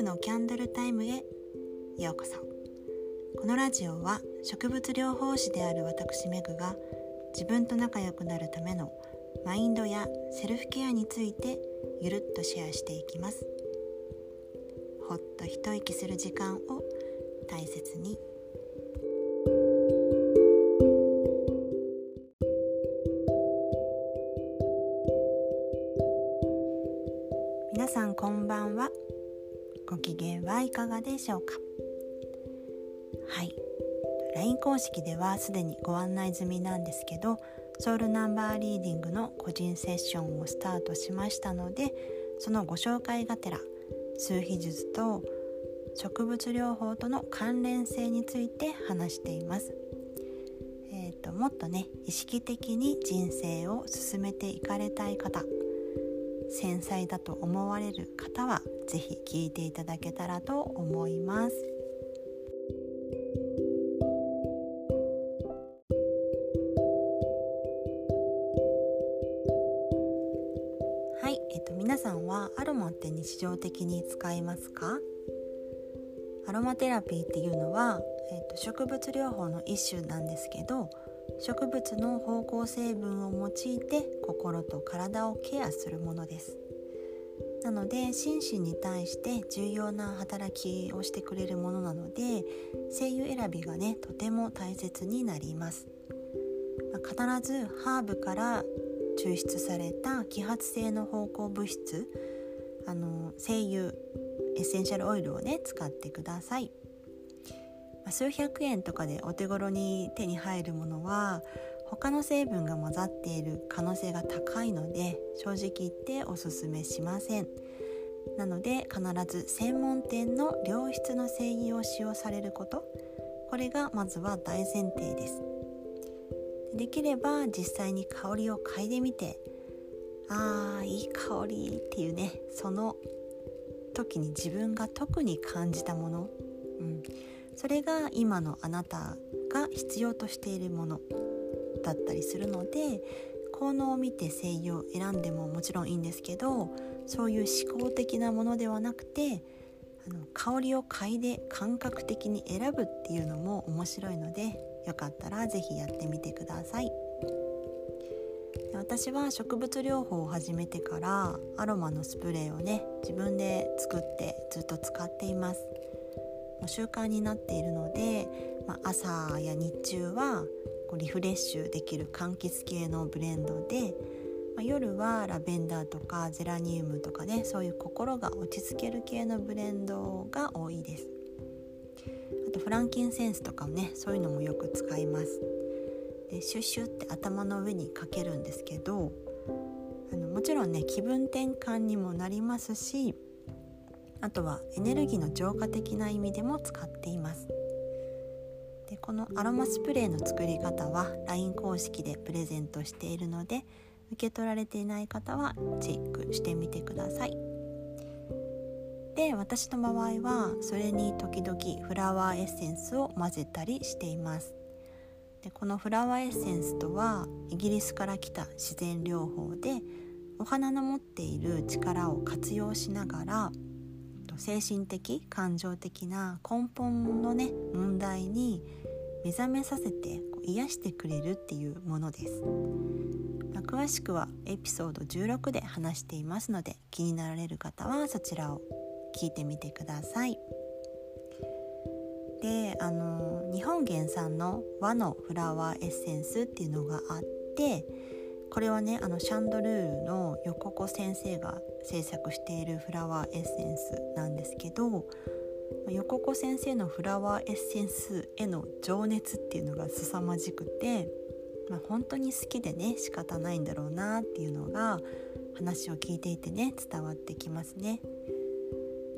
婦のキャンドルタイムへようこそ。このラジオは植物療法士である私メグが自分と仲良くなるためのマインドやセルフケアについてゆるっとシェアしていきます。ほっと一息する時間を大切にかがでしょうか？はい LINE 公式ではすでにご案内済みなんですけどソウルナンバーリーディングの個人セッションをスタートしましたのでそのご紹介がてら数秘術と植物療法との関連性について話しています。えーと、ともっとね意識的に人生を進めていかれたい方繊細だと思われる方は是非聞いていただけたらと思います。はい、えっと、皆さんはアロマって日常的に使いますか？アロマテラピーっていうのは、えっと、植物療法の一種なんですけど植物の芳香成分を用いて心と体をケアするものです。なので心身に対して重要な働きをしてくれるものなので精油選びがねとても大切になります、まあ、必ずハーブから抽出された揮発性の芳香物質あの精油エッセンシャルオイルをね使ってください。数百円とかでお手頃に手に入るものは他の成分が混ざっている可能性が高いので正直言っておすすめしません。なので必ず専門店の良質の精油を使用されることこれがまずは大前提です。できれば実際に香りを嗅いでみてあーいい香りっていうねその時に自分が特に感じたもの、うん、それが今のあなたが必要としているものだったりするので効能を見て精油を選んでももちろんいいんですけどそういう思考的なものではなくてあの香りを嗅いで感覚的に選ぶっていうのも面白いのでよかったら是非やってみてください。私は植物療法を始めてからアロマのスプレーをね自分で作ってずっと使っています習慣になっているので、まあ、朝や日中はこうリフレッシュできる柑橘系のブレンドで、まあ、夜はラベンダーとかゼラニウムとかねそういう心が落ち着ける系のブレンドが多いです。あとフランキンセンスとかもねそういうのもよく使います。でシュッシュって頭の上にかけるんですけどあのもちろんね気分転換にもなりますしあとはエネルギーの浄化的な意味でも使っています。でこのアロマスプレーの作り方は LINE 公式でプレゼントしているので受け取られていない方はチェックしてみてください。で私の場合はそれに時々フラワーエッセンスを混ぜたりしています。でこのフラワーエッセンスとはイギリスから来た自然療法でお花の持っている力を活用しながら精神的感情的な根本のね問題に目覚めさせて癒してくれるっていうものです、まあ、詳しくはエピソード16で話していますので気になられる方はそちらを聞いてみてください。であの日本原産の和のフラワーエッセンスっていうのがあってこれはねあのシャンドルールの横子先生が制作しているフラワーエッセンスなんですけど横子先生のフラワーエッセンスへの情熱っていうのが凄まじくて、まあ、本当に好きでね仕方ないんだろうなっていうのが話を聞いていてね伝わってきますね。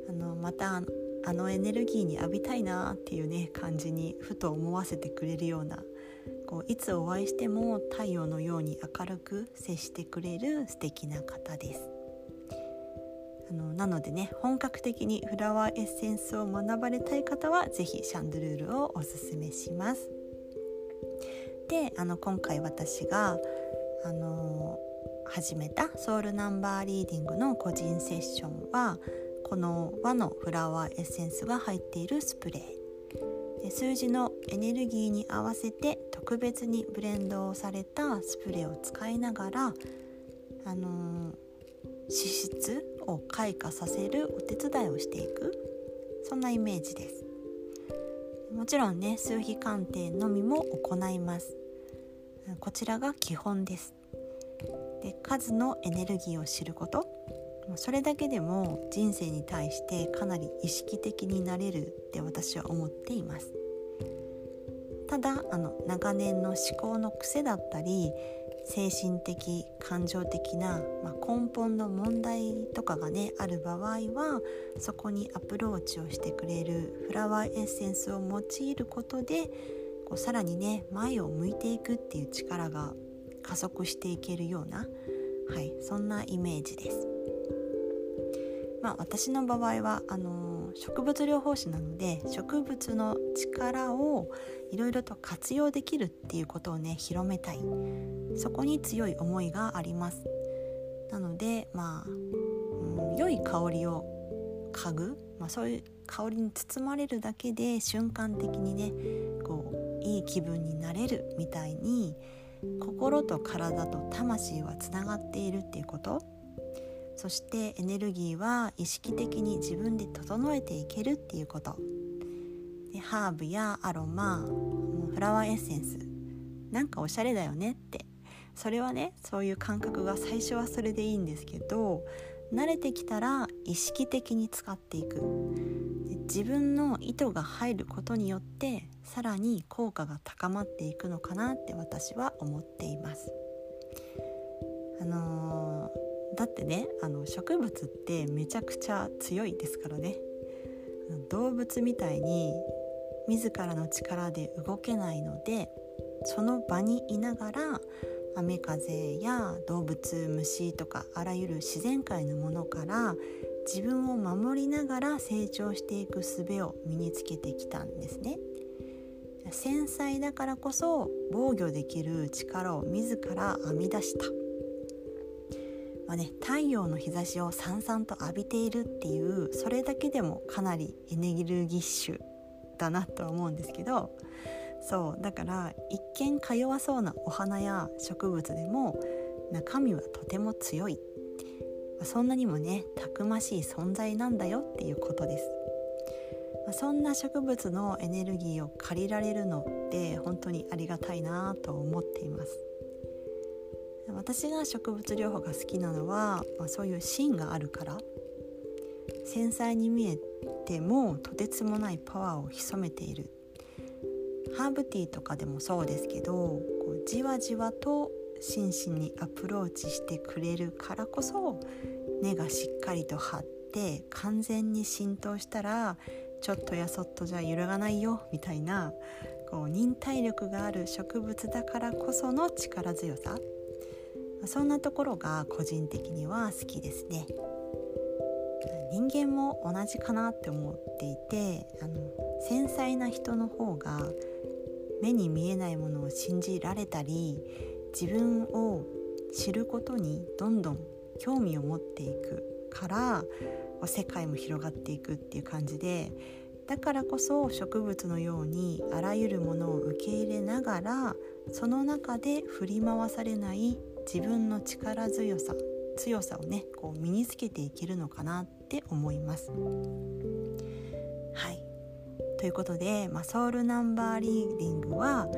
あのまたあのエネルギーに浴びたいなっていうね感じにふと思わせてくれるようなこういつお会いしても太陽のように明るく接してくれる素敵な方です。あのなのでね本格的にフラワーエッセンスを学ばれたい方は是非シャンドルールをおすすめします。であの今回私があの始めたソウルナンバーリーディングの個人セッションはこの和のフラワーエッセンスが入っているスプレー数字のエネルギーに合わせて特別にブレンドをされたスプレーを使いながら、あのー、脂質を開花させるお手伝いをしていく。そんなイメージです。もちろんね数比鑑定のみも行います。こちらが基本です。で数のエネルギーを知ること。それだけでも人生に対してかなり意識的になれるって私は思っていますただあの長年の思考の癖だったり精神的感情的な、まあ、根本の問題とかがねある場合はそこにアプローチをしてくれるフラワーエッセンスを用いることでこうさらにね前を向いていくっていう力が加速していけるような、はい、そんなイメージです。まあ、私の場合はあの植物療法士なので植物の力をいろいろと活用できるっていうことをね広めたい。そこに強い思いがあります。なのでまあ、うん、良い香りを嗅ぐ、まあ、そういう香りに包まれるだけで瞬間的にねこういい気分になれるみたいに心と体と魂はつながっているっていうこと。そしてエネルギーは意識的に自分で整えていけるっていうこと。でハーブやアロマフラワーエッセンス。なんかおしゃれだよねって。それはねそういう感覚が最初はそれでいいんですけど慣れてきたら意識的に使っていく。自分の意図が入ることによってさらに効果が高まっていくのかなって私は思っています。あのー、だってねあの植物ってめちゃくちゃ強いですからね動物みたいに自らの力で動けないのでその場にいながら雨風や動物虫とかあらゆる自然界のものから自分を守りながら成長していく術を身につけてきたんですね。繊細だからこそ防御できる力を自ら編み出した、まあね、太陽の日差しをさんさんと浴びているっていうそれだけでもかなりエネルギッシュだなとは思うんですけどそうだから一見か弱そうなお花や植物でも中身はとても強い。そんなにもねたくましい存在なんだよっていうことです。そんな植物のエネルギーを借りられるのって本当にありがたいなと思っています。私が植物療法が好きなのは、まあ、そういう芯があるから。繊細に見えてもとてつもないパワーを潜めている。ハーブティーとかでもそうですけどこうじわじわと心身にアプローチしてくれるからこそ根がしっかりと張って完全に浸透したらちょっとやそっとじゃ揺るがないよみたいなこう忍耐力がある植物だからこその力強さ。そんなところが個人的には好きですね。人間も同じかなって思っていてあの繊細な人の方が目に見えないものを信じられたり自分を知ることにどんどん興味を持っていくから世界も広がっていくっていう感じでだからこそ植物のようにあらゆるものを受け入れながらその中で振り回されない自分の力強さ強さをねこう身につけていけるのかなって思います。はいということで、まあ、ソウルナンバーリーディングは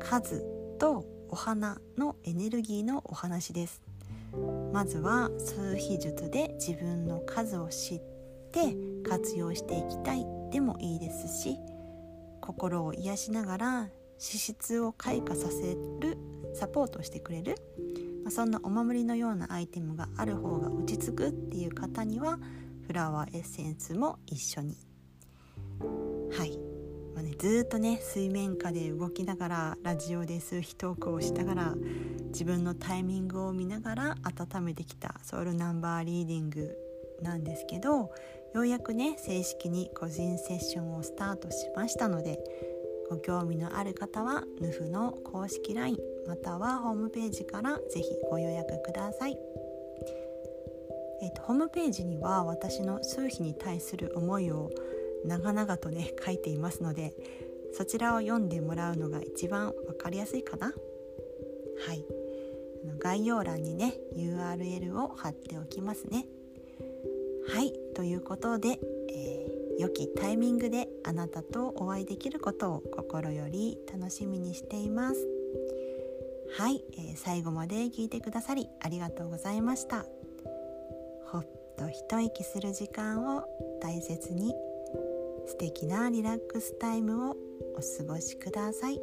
数とお花のエネルギーのお話です。まずは数比術で自分の数を知って活用していきたいでもいいですし心を癒しながら脂質を開花させるサポートしてくれるま、そんなお守りのようなアイテムがある方が落ち着くっていう方にはフラワーエッセンスも一緒に。はい、まあね、ずっとね水面下で動きながらラジオで数秘トークをしながら自分のタイミングを見ながら温めてきたソウルナンバーリーディングなんですけどようやくね正式に個人セッションをスタートしましたのでご興味のある方は NUF の公式 LINE またはホームページからぜひご予約ください。えーと、ホームページには私の数秘に対する思いを長々とね 書いていますのでそちらを読んでもらうのが一番分かりやすいかな。はい。概要欄にね URL を貼っておきますね。はい。ということで、えー、良きタイミングであなたとお会いできることを心より楽しみにしています。はい、えー、最後まで聞いてくださりありがとうございましたほっと一息する時間を大切に素敵なリラックスタイムをお過ごしください。